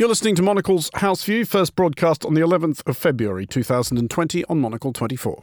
You're listening to Monocle's House View, first broadcast on the 11th of February 2020 on Monocle 24.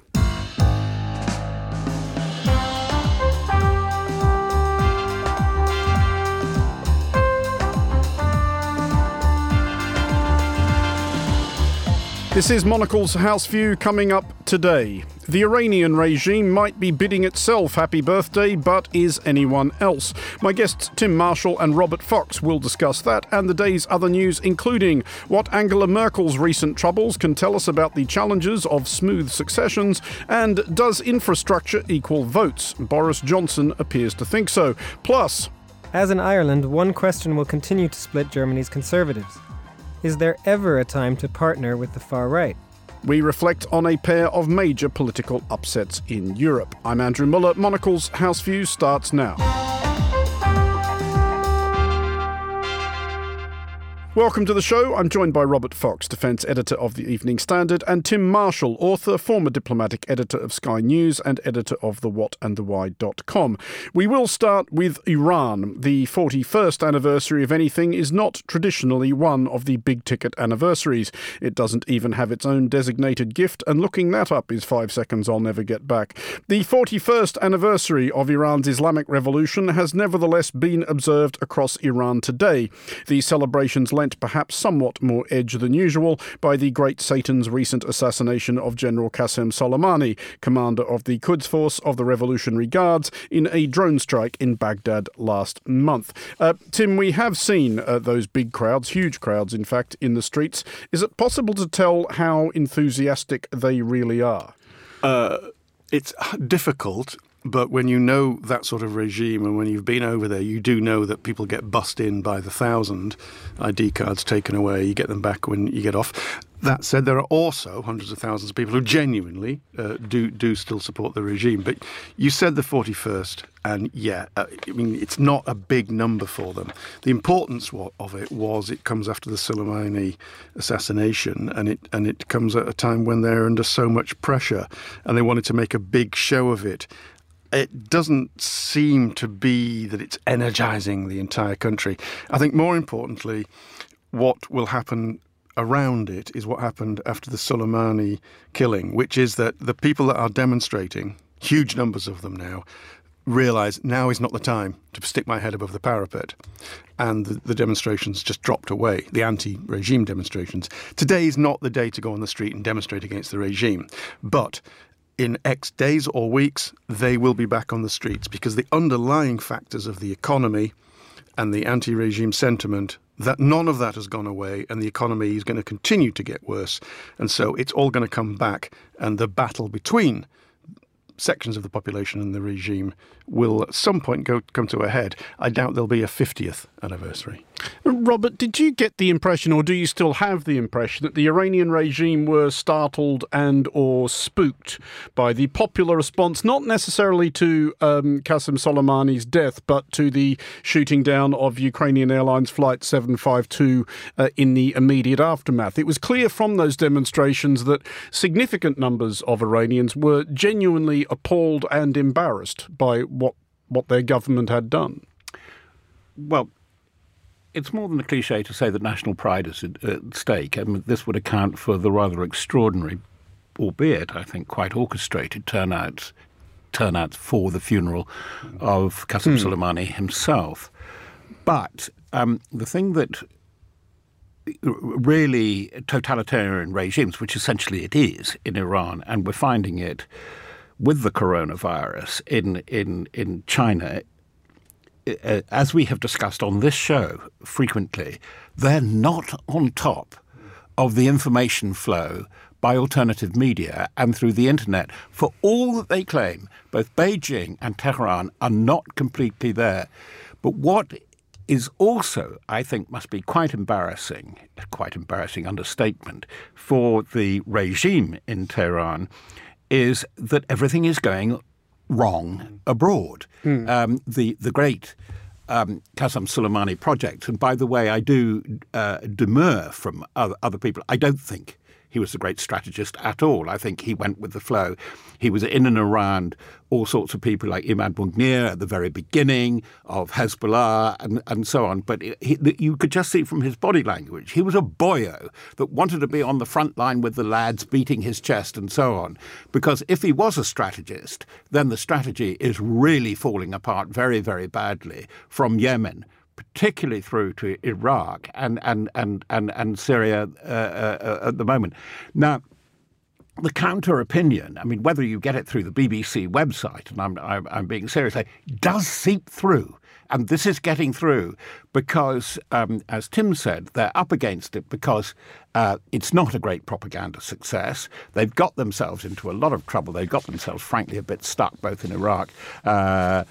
This is Monocle's House View coming up today. The Iranian regime might be bidding itself happy birthday, but is anyone else? My guests Tim Marshall and Robert Fox will discuss that and the day's other news, including what Angela Merkel's recent troubles can tell us about the challenges of smooth successions, and does infrastructure equal votes? Boris Johnson appears to think so. Plus, as in Ireland, one question will continue to split Germany's conservatives. Is there ever a time to partner with the far right? We reflect on a pair of major political upsets in Europe. I'm Andrew Mueller. Monocle's House View starts now. Welcome to the show. I'm joined by Robert Fox, defence editor of the Evening Standard, and Tim Marshall, author, former diplomatic editor of Sky News, and editor of the What and the Why.com. We will start with Iran. The 41st anniversary of anything is not traditionally one of the big ticket anniversaries. It doesn't even have its own designated gift, and looking that up is five seconds I'll never get back. The 41st anniversary of Iran's Islamic Revolution has nevertheless been observed across Iran today. The celebrations perhaps somewhat more edge than usual by the great Satan's recent assassination of General Qasem Soleimani, commander of the Quds Force of the Revolutionary Guards, in a drone strike in Baghdad last month. Uh, Tim, we have seen uh, those big crowds, huge crowds, in fact, in the streets. Is it possible to tell how enthusiastic they really are? Uh, it's difficult but when you know that sort of regime and when you've been over there, you do know that people get bussed in by the thousand, ID cards taken away, you get them back when you get off. That said, there are also hundreds of thousands of people who genuinely uh, do do still support the regime. But you said the 41st, and yeah, uh, I mean it's not a big number for them. The importance of it was it comes after the Soleimani assassination, and it and it comes at a time when they're under so much pressure, and they wanted to make a big show of it it doesn't seem to be that it's energizing the entire country. I think more importantly, what will happen around it is what happened after the Soleimani killing, which is that the people that are demonstrating, huge numbers of them now, realize now is not the time to stick my head above the parapet. And the, the, demonstrations just dropped away, the anti regime demonstrations. Today is not the day to go on the street and demonstrate against the regime. But in X days or weeks, they will be back on the streets because the underlying factors of the economy and the anti regime sentiment that none of that has gone away and the economy is going to continue to get worse. And so it's all going to come back. And the battle between sections of the population and the regime will at some point go come to a head. I doubt there'll be a 50th anniversary. Robert, did you get the impression, or do you still have the impression, that the Iranian regime were startled and or spooked by the popular response, not necessarily to um, Qasem Soleimani's death, but to the shooting down of Ukrainian Airlines Flight 752 uh, in the immediate aftermath? It was clear from those demonstrations that significant numbers of Iranians were genuinely appalled and embarrassed by what what their government had done. Well, it's more than a cliche to say that national pride is at stake. I mean, this would account for the rather extraordinary, albeit I think quite orchestrated turnouts turnouts for the funeral of Qasem hmm. Soleimani himself. But um, the thing that really totalitarian regimes, which essentially it is in Iran, and we're finding it with the coronavirus in in in China, uh, as we have discussed on this show frequently, they're not on top of the information flow by alternative media and through the internet. For all that they claim, both Beijing and Tehran are not completely there. But what is also, I think, must be quite embarrassing, quite embarrassing understatement for the regime in Tehran is that everything is going wrong abroad. Mm. Um, the the great um, Qasem Soleimani project, and by the way, I do uh, demur from other, other people. I don't think he was a great strategist at all. I think he went with the flow. He was in and around all sorts of people like Imad Mughniyeh at the very beginning of Hezbollah and, and so on. But he, you could just see from his body language, he was a boyo that wanted to be on the front line with the lads, beating his chest and so on. Because if he was a strategist, then the strategy is really falling apart very, very badly from Yemen particularly through to Iraq and and and and, and Syria uh, uh, at the moment. Now, the counter opinion, I mean, whether you get it through the BBC website, and I'm, I'm, I'm being serious, does seep through. And this is getting through because, um, as Tim said, they're up against it because uh, it's not a great propaganda success. They've got themselves into a lot of trouble. They've got themselves, frankly, a bit stuck both in Iraq uh,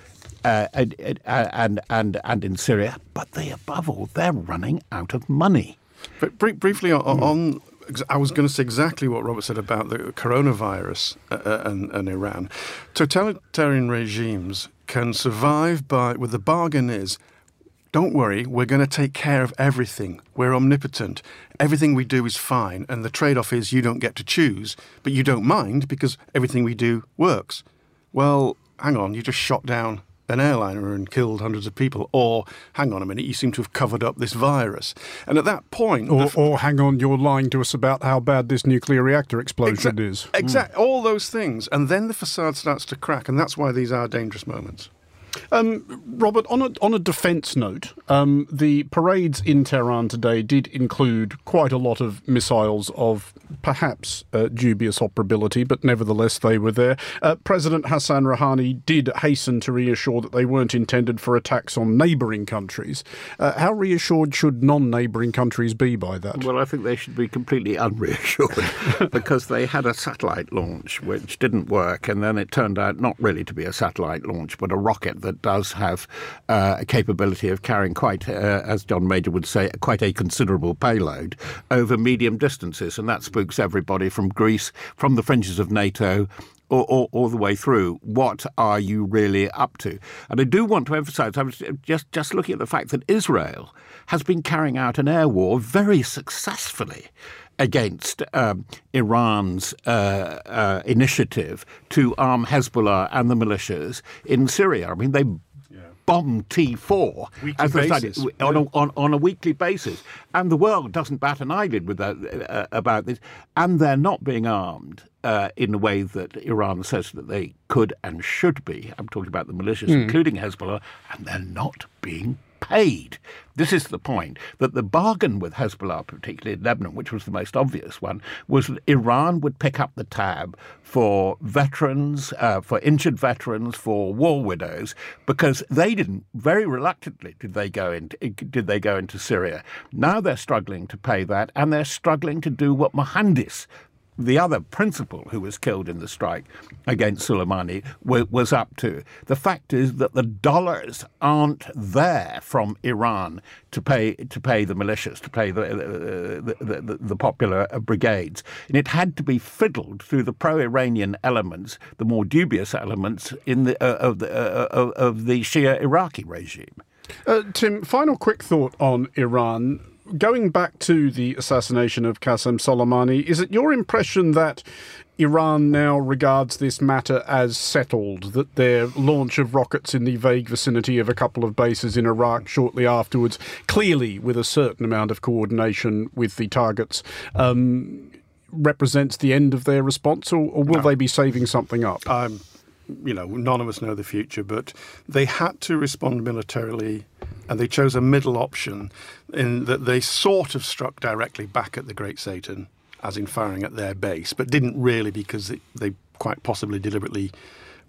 uh, and, and, and, in Syria. But they, above all, they're running out of money. But briefly on, on I was going to say exactly what Robert said about the coronavirus uh, uh, and, and, Iran. Totalitarian regimes can survive by, well, the bargain is, don't worry, we're going to take care of everything. We're omnipotent. Everything we do is fine. And the trade off is you don't get to choose, but you don't mind because everything we do works. Well, hang on, you just shot down an airliner and killed hundreds of people, or hang on a minute, you seem to have covered up this virus. And at that point, or, f- or hang on, you're lying to us about how bad this nuclear reactor explosion exa- is. Exactly, mm. all those things, and then the facade starts to crack, and that's why these are dangerous moments. Um, Robert, on a, on a defence note, um, the parades in Tehran today did include quite a lot of missiles of perhaps uh, dubious operability, but nevertheless they were there. Uh, President Hassan Rouhani did hasten to reassure that they weren't intended for attacks on neighbouring countries. Uh, how reassured should non neighbouring countries be by that? Well, I think they should be completely unreassured because they had a satellite launch which didn't work, and then it turned out not really to be a satellite launch, but a rocket that does have uh, a capability of carrying quite, uh, as John Major would say, quite a considerable payload over medium distances, and that spooks everybody from Greece, from the fringes of NATO, all, all, all, the way through. What are you really up to? And I do want to emphasize, I was just, just looking at the fact that Israel has been carrying out an air war very successfully against um, Iran's uh, uh, initiative to arm Hezbollah and the militias in Syria. I mean, they bombed T4 as basis. on, a, on, on, a weekly basis. And the world doesn't bat an eyelid with that, uh, about this. And they're not being armed uh, in the way that Iran says that they could and should be. I'm talking about the militias, mm. including Hezbollah, and they're not being paid. This is the point that the bargain with Hezbollah, particularly in Lebanon, which was the most obvious one, was that Iran would pick up the tab for veterans, uh, for injured veterans, for war widows, because they didn't. Very reluctantly did they go into did they go into Syria. Now they're struggling to pay that, and they're struggling to do what Mohandes the other principal who was killed in the strike against Soleimani was up to. The fact is that the dollars aren't there from Iran to pay to pay the militias, to pay the the, the, the, the popular brigades, and it had to be fiddled through the pro-Iranian elements, the more dubious elements in the uh, of the uh, of the Shia Iraqi regime. Uh, Tim, final quick thought on Iran going back to the assassination of Qasem Soleimani, is it your impression that Iran now regards this matter as settled, that their launch of rockets in the vague vicinity of a couple of bases in Iraq shortly afterwards, clearly with a certain amount of coordination with the targets, um, represents the end of their response, or, or will no. they be saving something up? Um, you know, none of us know the future, but they had to respond militarily and they chose a middle option in that they sort of struck directly back at the Great Satan, as in firing at their base, but didn't really because they, they quite possibly deliberately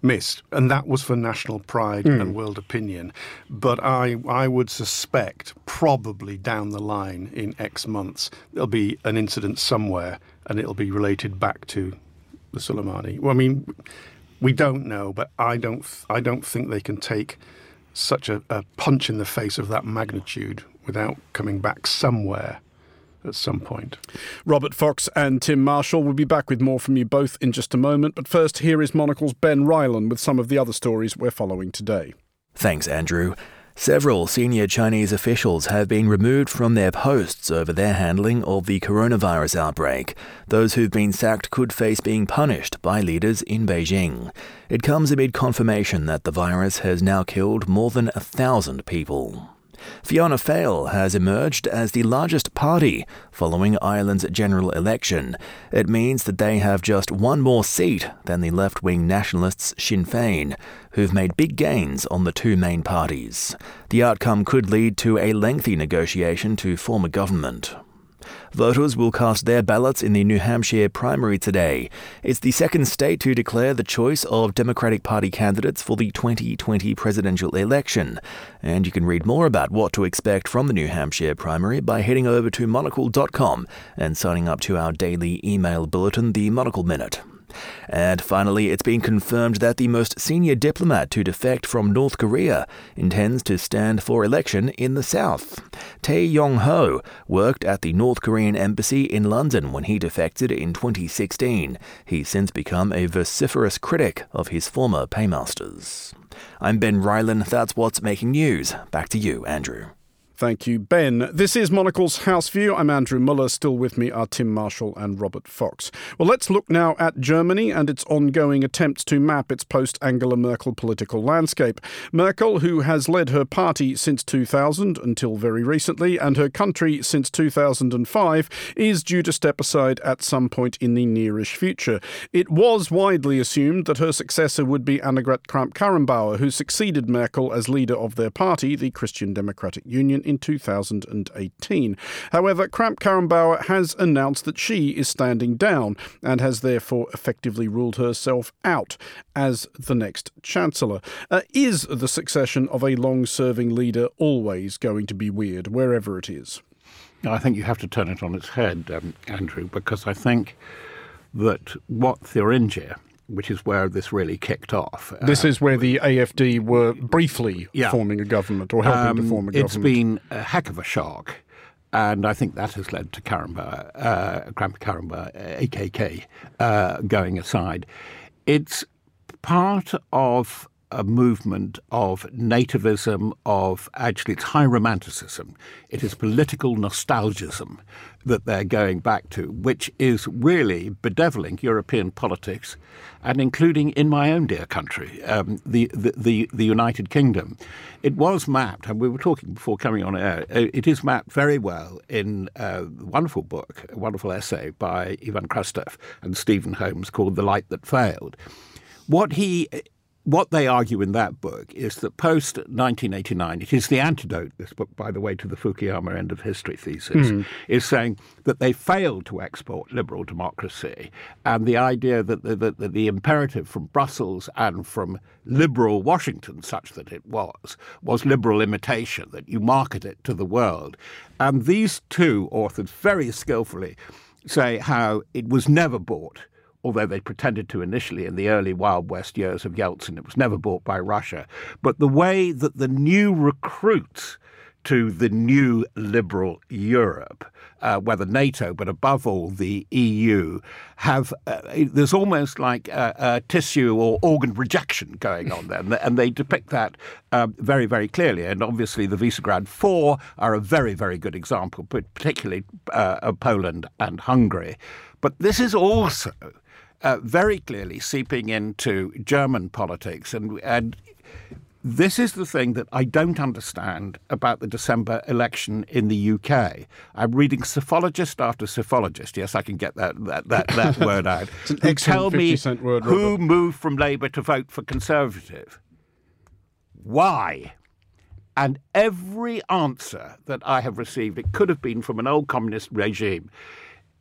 missed, and that was for national pride mm. and world opinion. But I, I would suspect probably down the line in X months there'll be an incident somewhere, and it'll be related back to the Soleimani. Well, I mean, we don't know, but I don't, I don't think they can take such a, a punch in the face of that magnitude without coming back somewhere at some point. Robert Fox and Tim Marshall will be back with more from you both in just a moment. But first, here is Monocle's Ben Ryland with some of the other stories we're following today. Thanks, Andrew. Several senior Chinese officials have been removed from their posts over their handling of the coronavirus outbreak. Those who've been sacked could face being punished by leaders in Beijing. It comes amid confirmation that the virus has now killed more than a thousand people. Fianna Fáil has emerged as the largest party following Ireland's general election. It means that they have just one more seat than the left wing nationalists Sinn Féin, who've made big gains on the two main parties. The outcome could lead to a lengthy negotiation to form a government. Voters will cast their ballots in the New Hampshire primary today. It's the second state to declare the choice of Democratic Party candidates for the 2020 presidential election. And you can read more about what to expect from the New Hampshire primary by heading over to monocle.com and signing up to our daily email bulletin, the Monocle Minute. And finally, it's been confirmed that the most senior diplomat to defect from North Korea intends to stand for election in the South. Tae Yong Ho worked at the North Korean embassy in London when he defected in 2016. He's since become a vociferous critic of his former paymasters. I'm Ben Ryland. That's what's making news. Back to you, Andrew. Thank you, Ben. This is Monocle's House View. I'm Andrew Mueller. Still with me are Tim Marshall and Robert Fox. Well, let's look now at Germany and its ongoing attempts to map its post Angela Merkel political landscape. Merkel, who has led her party since 2000 until very recently, and her country since 2005, is due to step aside at some point in the nearish future. It was widely assumed that her successor would be Annegret Kramp Karrenbauer, who succeeded Merkel as leader of their party, the Christian Democratic Union in 2018. However, Kramp Karrenbauer has announced that she is standing down and has therefore effectively ruled herself out as the next Chancellor. Uh, is the succession of a long serving leader always going to be weird, wherever it is? I think you have to turn it on its head, um, Andrew, because I think that what Thuringia which is where this really kicked off. This uh, is where the AFD were briefly yeah. forming a government or helping um, to form a government. It's been a heck of a shock. And I think that has led to Karamba, uh, Karamba, AKK, uh, going aside. It's part of a movement of nativism, of actually it's high romanticism. It is political nostalgism that they're going back to, which is really bedeviling European politics, and including in my own dear country, um, the, the, the, the, United Kingdom. It was mapped, and we were talking before coming on air, uh, it is mapped very well in a wonderful book, a wonderful essay by Ivan Krastev and Stephen Holmes called The Light That Failed. What he what they argue in that book is that post 1989, it is the antidote, this book, by the way, to the Fukuyama end of history thesis, mm. is saying that they failed to export liberal democracy. And the idea that the, that the imperative from Brussels and from liberal Washington, such that it was, was liberal imitation, that you market it to the world. And these two authors very skillfully say how it was never bought although they pretended to initially in the early Wild West years of Yeltsin. It was never bought by Russia. But the way that the new recruits to the new liberal Europe, uh, whether NATO, but above all the EU, have uh, there's almost like a, a, tissue or organ rejection going on there, and they depict that um, very, very clearly. And obviously, the Visegrad Four are a very, very good example, particularly uh, Poland and Hungary. But this is also uh, very clearly seeping into German politics. And, and this is the thing that I don't understand about the December election in the UK. I'm reading psephologist after psephologist. Yes, I can get that that, that, that word out. who tell me word, who moved from Labour to vote for Conservative. Why? And every answer that I have received, it could have been from an old communist regime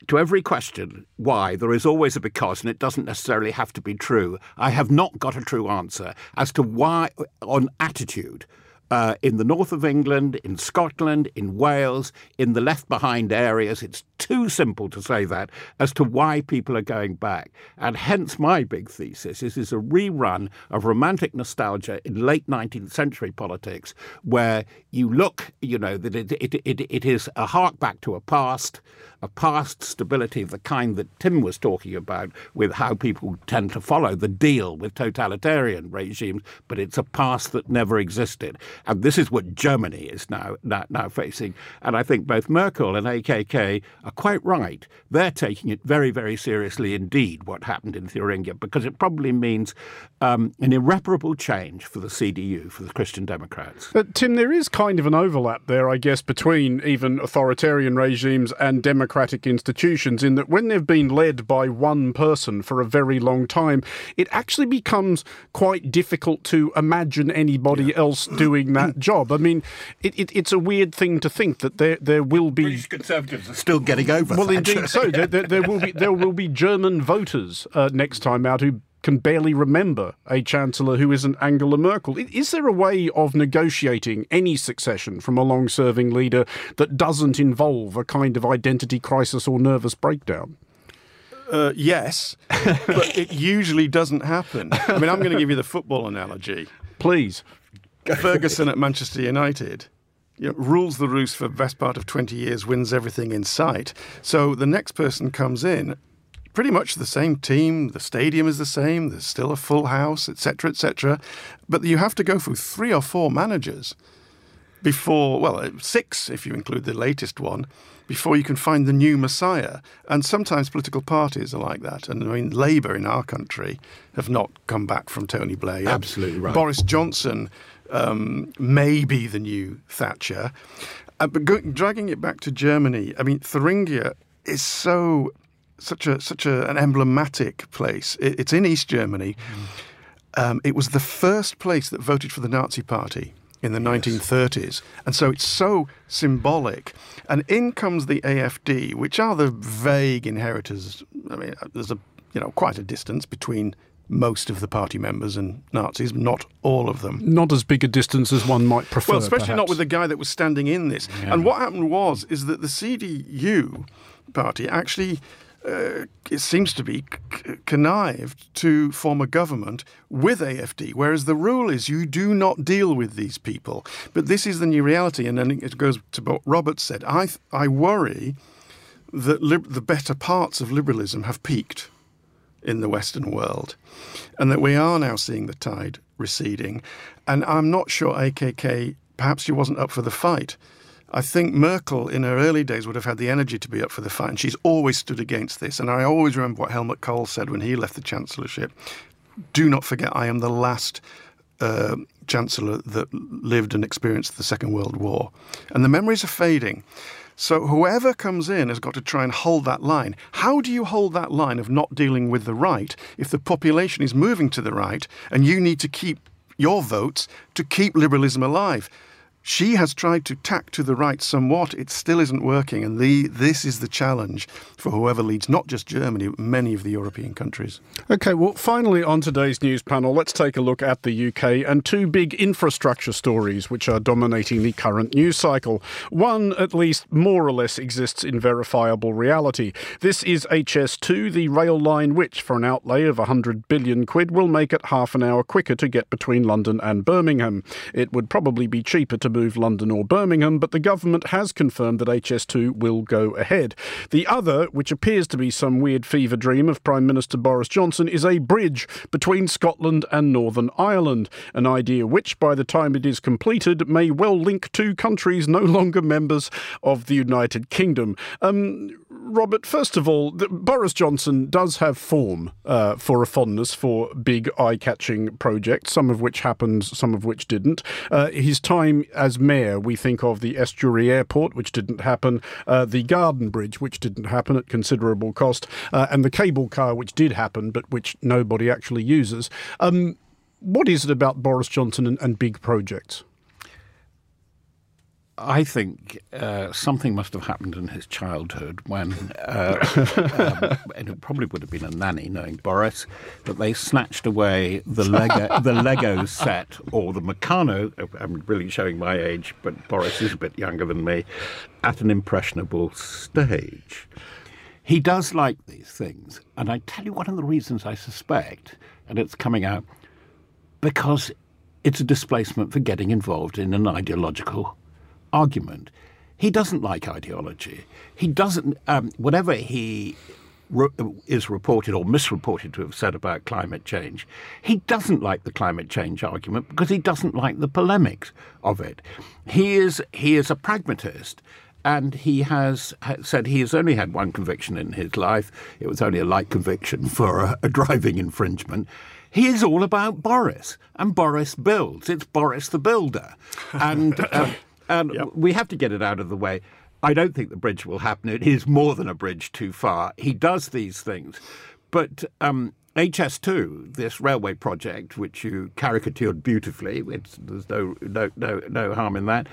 to every question why, there is always a because, and it doesn't necessarily have to be true. I have not got a true answer as to why, on attitude, uh, in the north of England, in Scotland, in Wales, in the left behind areas, it's too simple to say that as to why people are going back. And hence my big thesis is, is a rerun of romantic nostalgia in late 19th century politics, where you look, you know, that it, it, it, it is a hark back to a past, a past stability of the kind that Tim was talking about with how people tend to follow the deal with totalitarian regimes, but it's a past that never existed. And this is what Germany is now, now, now facing. And I think both Merkel and AKK are quite right. They're taking it very, very seriously indeed, what happened in Thuringia, because it probably means um, an irreparable change for the CDU, for the Christian Democrats. But Tim, there is kind of an overlap there, I guess, between even authoritarian regimes and democratic institutions, in that when they've been led by one person for a very long time, it actually becomes quite difficult to imagine anybody yeah. else doing that job. I mean, it, it, it's a weird thing to think that there there will be British Conservatives are still getting over. Well, indeed, so there, there, there, will be there will be German voters uh, next time out who can barely remember a chancellor who isn't Angela Merkel. Is there a way of negotiating any succession from a long serving leader that doesn't involve a kind of identity crisis or nervous breakdown? Uh, yes, but it usually doesn't happen. I mean, I'm going to give you the football analogy. Please. Ferguson at Manchester United you know, rules the roost for the best part of 20 years, wins everything in sight. So the next person comes in pretty much the same team. The stadium is the same. There's still a full house, etc., etc. But you have to go through three or four managers before, well, uh, six if you include the latest one, before you can find the new messiah. And sometimes political parties are like that. And I mean, Labour in our country have not come back from Tony Blair. Absolutely right. Boris Johnson um, may be the new Thatcher. Uh, but go, dragging it back to Germany, I mean, Thuringia is so such a such a, an emblematic place. It, it's in East Germany. Mm. Um, it was the first place that voted for the Nazi Party in the yes. 1930s, and so it's so symbolic. And in comes the AFD, which are the vague inheritors. I mean, there's a you know quite a distance between most of the party members and Nazis, not all of them. Not as big a distance as one might prefer. Well, especially perhaps. not with the guy that was standing in this. Yeah. And what happened was is that the CDU party actually uh, it seems to be c- connived to form a government with AFD, whereas the rule is you do not deal with these people. But this is the new reality, and then it goes to what Robert said. I th- I worry that lib- the better parts of liberalism have peaked in the Western world, and that we are now seeing the tide receding. And I'm not sure AKK perhaps she wasn't up for the fight. I think Merkel in her early days would have had the energy to be up for the fight, and she's always stood against this. And I always remember what Helmut Kohl said when he left the chancellorship do not forget, I am the last uh, chancellor that lived and experienced the Second World War. And the memories are fading. So whoever comes in has got to try and hold that line. How do you hold that line of not dealing with the right if the population is moving to the right and you need to keep your votes to keep liberalism alive? She has tried to tack to the right somewhat. It still isn't working. And the, this is the challenge for whoever leads not just Germany, but many of the European countries. OK, well, finally on today's news panel, let's take a look at the UK and two big infrastructure stories which are dominating the current news cycle. One, at least, more or less exists in verifiable reality. This is HS2, the rail line which, for an outlay of 100 billion quid, will make it half an hour quicker to get between London and Birmingham. It would probably be cheaper to move London or Birmingham, but the government has confirmed that HS2 will go ahead. The other, which appears to be some weird fever dream of Prime Minister Boris Johnson, is a bridge between Scotland and Northern Ireland, an idea which, by the time it is completed, may well link two countries no longer members of the United Kingdom. Um, Robert, first of all, Boris Johnson does have form uh, for a fondness for big, eye catching projects, some of which happened, some of which didn't. Uh, his time as mayor, we think of the Estuary Airport, which didn't happen, uh, the Garden Bridge, which didn't happen at considerable cost, uh, and the cable car, which did happen, but which nobody actually uses. Um, what is it about Boris Johnson and, and big projects? I think uh, something must have happened in his childhood when, uh, um, and it probably would have been a nanny, knowing Boris, that they snatched away the Lego, the Lego set or the Meccano. I'm really showing my age, but Boris is a bit younger than me, at an impressionable stage. He does like these things, and I tell you one of the reasons I suspect, and it's coming out because it's a displacement for getting involved in an ideological argument. He doesn't like ideology. He doesn't, um, whatever he re- is reported or misreported to have said about climate change, he doesn't like the climate change argument because he doesn't like the polemics of it. He is, he is a pragmatist. And he has said he has only had one conviction in his life. It was only a light conviction for a, a driving infringement. He is all about Boris, and Boris builds. It's Boris the builder, and um, and yep. we have to get it out of the way. I don't think the bridge will happen. It is more than a bridge too far. He does these things, but um, HS2, this railway project, which you caricatured beautifully, there's no, no, no, no harm in that,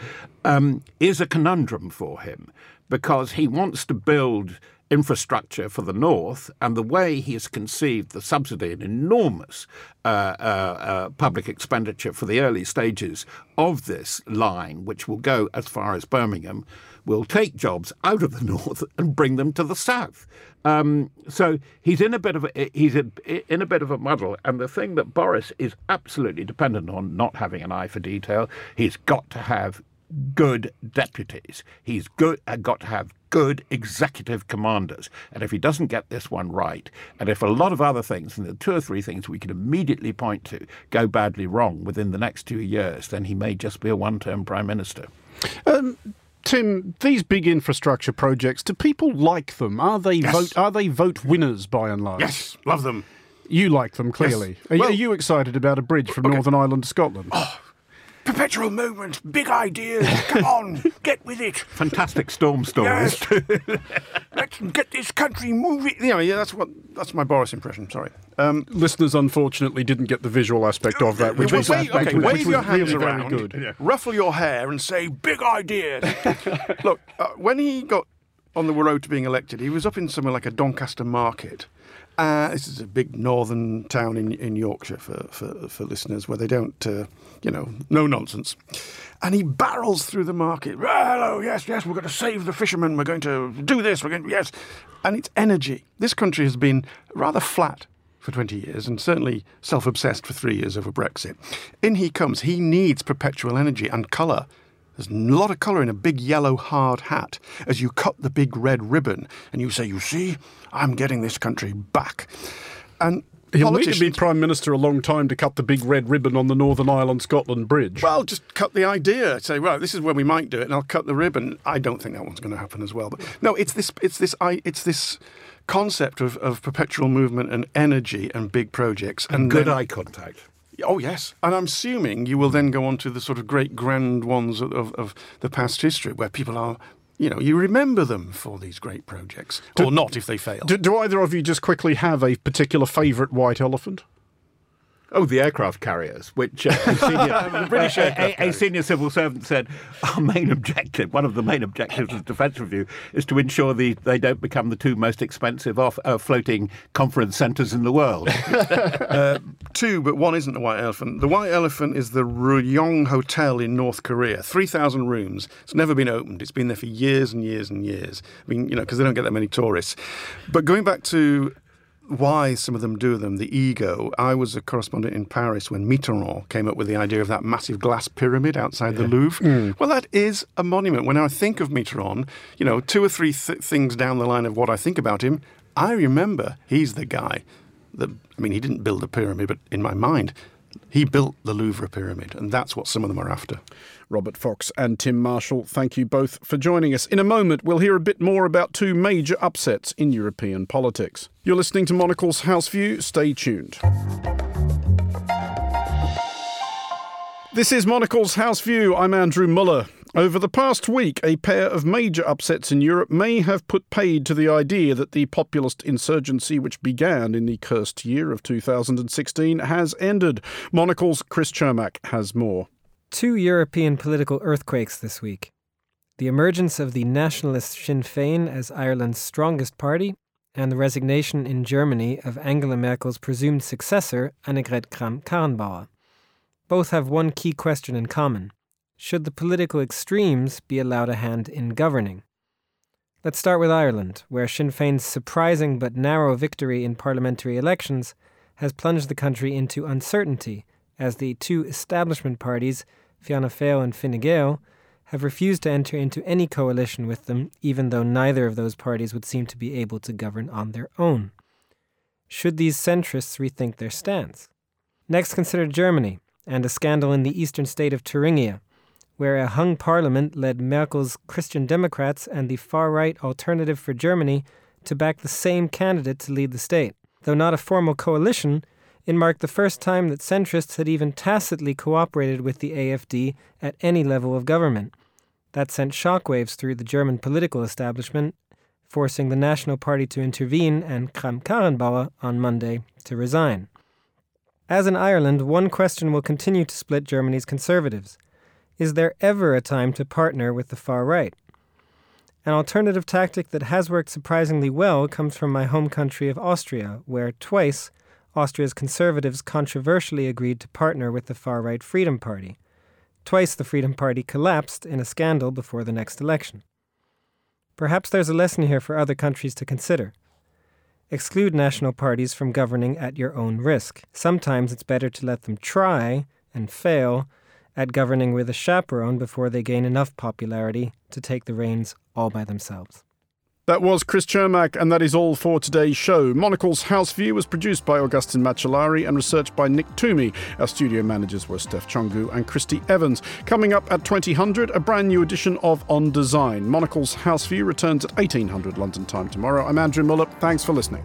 um, is a conundrum for him because he wants to build infrastructure for the north, and the way he has conceived the subsidy, an enormous uh, uh, uh, public expenditure for the early stages of this line, which will go as far as Birmingham, will take jobs out of the north and bring them to the south. Um, so he's in a bit of a he's in a bit of a muddle, and the thing that Boris is absolutely dependent on, not having an eye for detail, he's got to have good deputies. He's good, uh, got to have good executive commanders. And if he doesn't get this one right, and if a lot of other things, and the two or three things we can immediately point to, go badly wrong within the next two years, then he may just be a one term prime minister. Um, Tim, these big infrastructure projects, do people like them? Are they yes. vote are they vote winners by and large? Yes, love them. You like them clearly. Yes. Are, well, are, you excited about a bridge from okay. Northern Ireland to Scotland? Oh, Perpetual movement, big ideas. Come on, get with it. Fantastic storm stories. Yes. Let's get this country moving. You know, yeah, that's what that's my Boris impression. Sorry. Um, Listeners, unfortunately, didn't get the visual aspect of that, which was, wave, okay, which, wave which your hands really around, good. Yeah. ruffle your hair, and say big ideas. Look, uh, when he got on the road to being elected, he was up in somewhere like a Doncaster market uh, this is a big northern town in, in Yorkshire for, for, for listeners where they don't, uh, you know, no nonsense. And he barrels through the market. Hello, yes, yes, we're going to save the fishermen. We're going to do this. We're going to, yes. And it's energy. This country has been rather flat for 20 years and certainly self obsessed for three years over Brexit. In he comes. He needs perpetual energy and colour there's a lot of colour in a big yellow hard hat as you cut the big red ribbon and you say, You see, I'm getting this country back. And He'll need to be Prime Minister a long time to cut the big red ribbon on the Northern Ireland Scotland Bridge. Well, just cut the idea. Say, well, this is where we might do it, and I'll cut the ribbon. I don't think that one's going to happen as well. But no, it's this, it's this, it's this concept of, of perpetual movement and energy and big projects and, and good then, eye contact. Oh, yes. And I'm assuming you will then go on to the sort of great grand ones of, of, of the past history where people are you know, you remember them for these great projects, do, or not if they fail. Do, do, either of you just quickly have a particular favourite white elephant? Oh, the aircraft carriers, which uh, a, senior, British a, a, a, senior civil servant said our main objective, one of the main objectives of Defence Review, is to ensure the, they don't become the two most expensive off, uh, floating conference centres in the world. uh, two, but one isn't the White Elephant. The White Elephant is the Ryong Hotel in North Korea, 3,000 rooms. It's never been opened. It's been there for years and years and years. I mean, you know, because they don't get that many tourists. But going back to why some of them do them, the ego. I was a correspondent in Paris when Mitterrand came up with the idea of that massive glass pyramid outside the Louvre. Mm. Well, that is a monument. When I think of Mitterrand, you know, two or three th- things down the line of what I think about him, I remember he's the guy that, I mean, he didn't build a pyramid, but in my mind, he built the Louvre pyramid, and that's what some of them are after. Robert Fox and Tim Marshall, thank you both for joining us. In a moment, we'll hear a bit more about two major upsets in European politics. You're listening to Monocle's House View. Stay tuned. This is Monocle's House View. I'm Andrew Mueller. Over the past week, a pair of major upsets in Europe may have put paid to the idea that the populist insurgency which began in the cursed year of 2016 has ended. Monocle's Chris Cermak has more. Two European political earthquakes this week. the emergence of the nationalist Sinn Féin as Ireland's strongest party, and the resignation in Germany of Angela Merkel's presumed successor, Annegret Kramp-Karrenbauer. Both have one key question in common. Should the political extremes be allowed a hand in governing? Let's start with Ireland, where Sinn Féin's surprising but narrow victory in parliamentary elections has plunged the country into uncertainty as the two establishment parties, Fianna Fáil and Fine Gael, have refused to enter into any coalition with them, even though neither of those parties would seem to be able to govern on their own. Should these centrists rethink their stance? Next, consider Germany and a scandal in the eastern state of Thuringia, where a hung parliament led Merkel's Christian Democrats and the far right Alternative for Germany to back the same candidate to lead the state. Though not a formal coalition, it marked the first time that centrists had even tacitly cooperated with the AFD at any level of government. That sent shockwaves through the German political establishment, forcing the National Party to intervene and Kramp-Karrenbauer on Monday to resign. As in Ireland, one question will continue to split Germany's conservatives. Is there ever a time to partner with the far right? An alternative tactic that has worked surprisingly well comes from my home country of Austria, where twice Austria's conservatives controversially agreed to partner with the far right Freedom Party. Twice the Freedom Party collapsed in a scandal before the next election. Perhaps there's a lesson here for other countries to consider. Exclude national parties from governing at your own risk. Sometimes it's better to let them try and fail at governing with a chaperone before they gain enough popularity to take the reins all by themselves. That was Chris Cermak, and that is all for today's show. Monocle's House View was produced by Augustin Macellari and researched by Nick Toomey. Our studio managers were Steph Chungu and Christy Evans. Coming up at 2000, a brand new edition of On Design. Monocle's House View returns at 1800 London time tomorrow. I'm Andrew Mueller. Thanks for listening.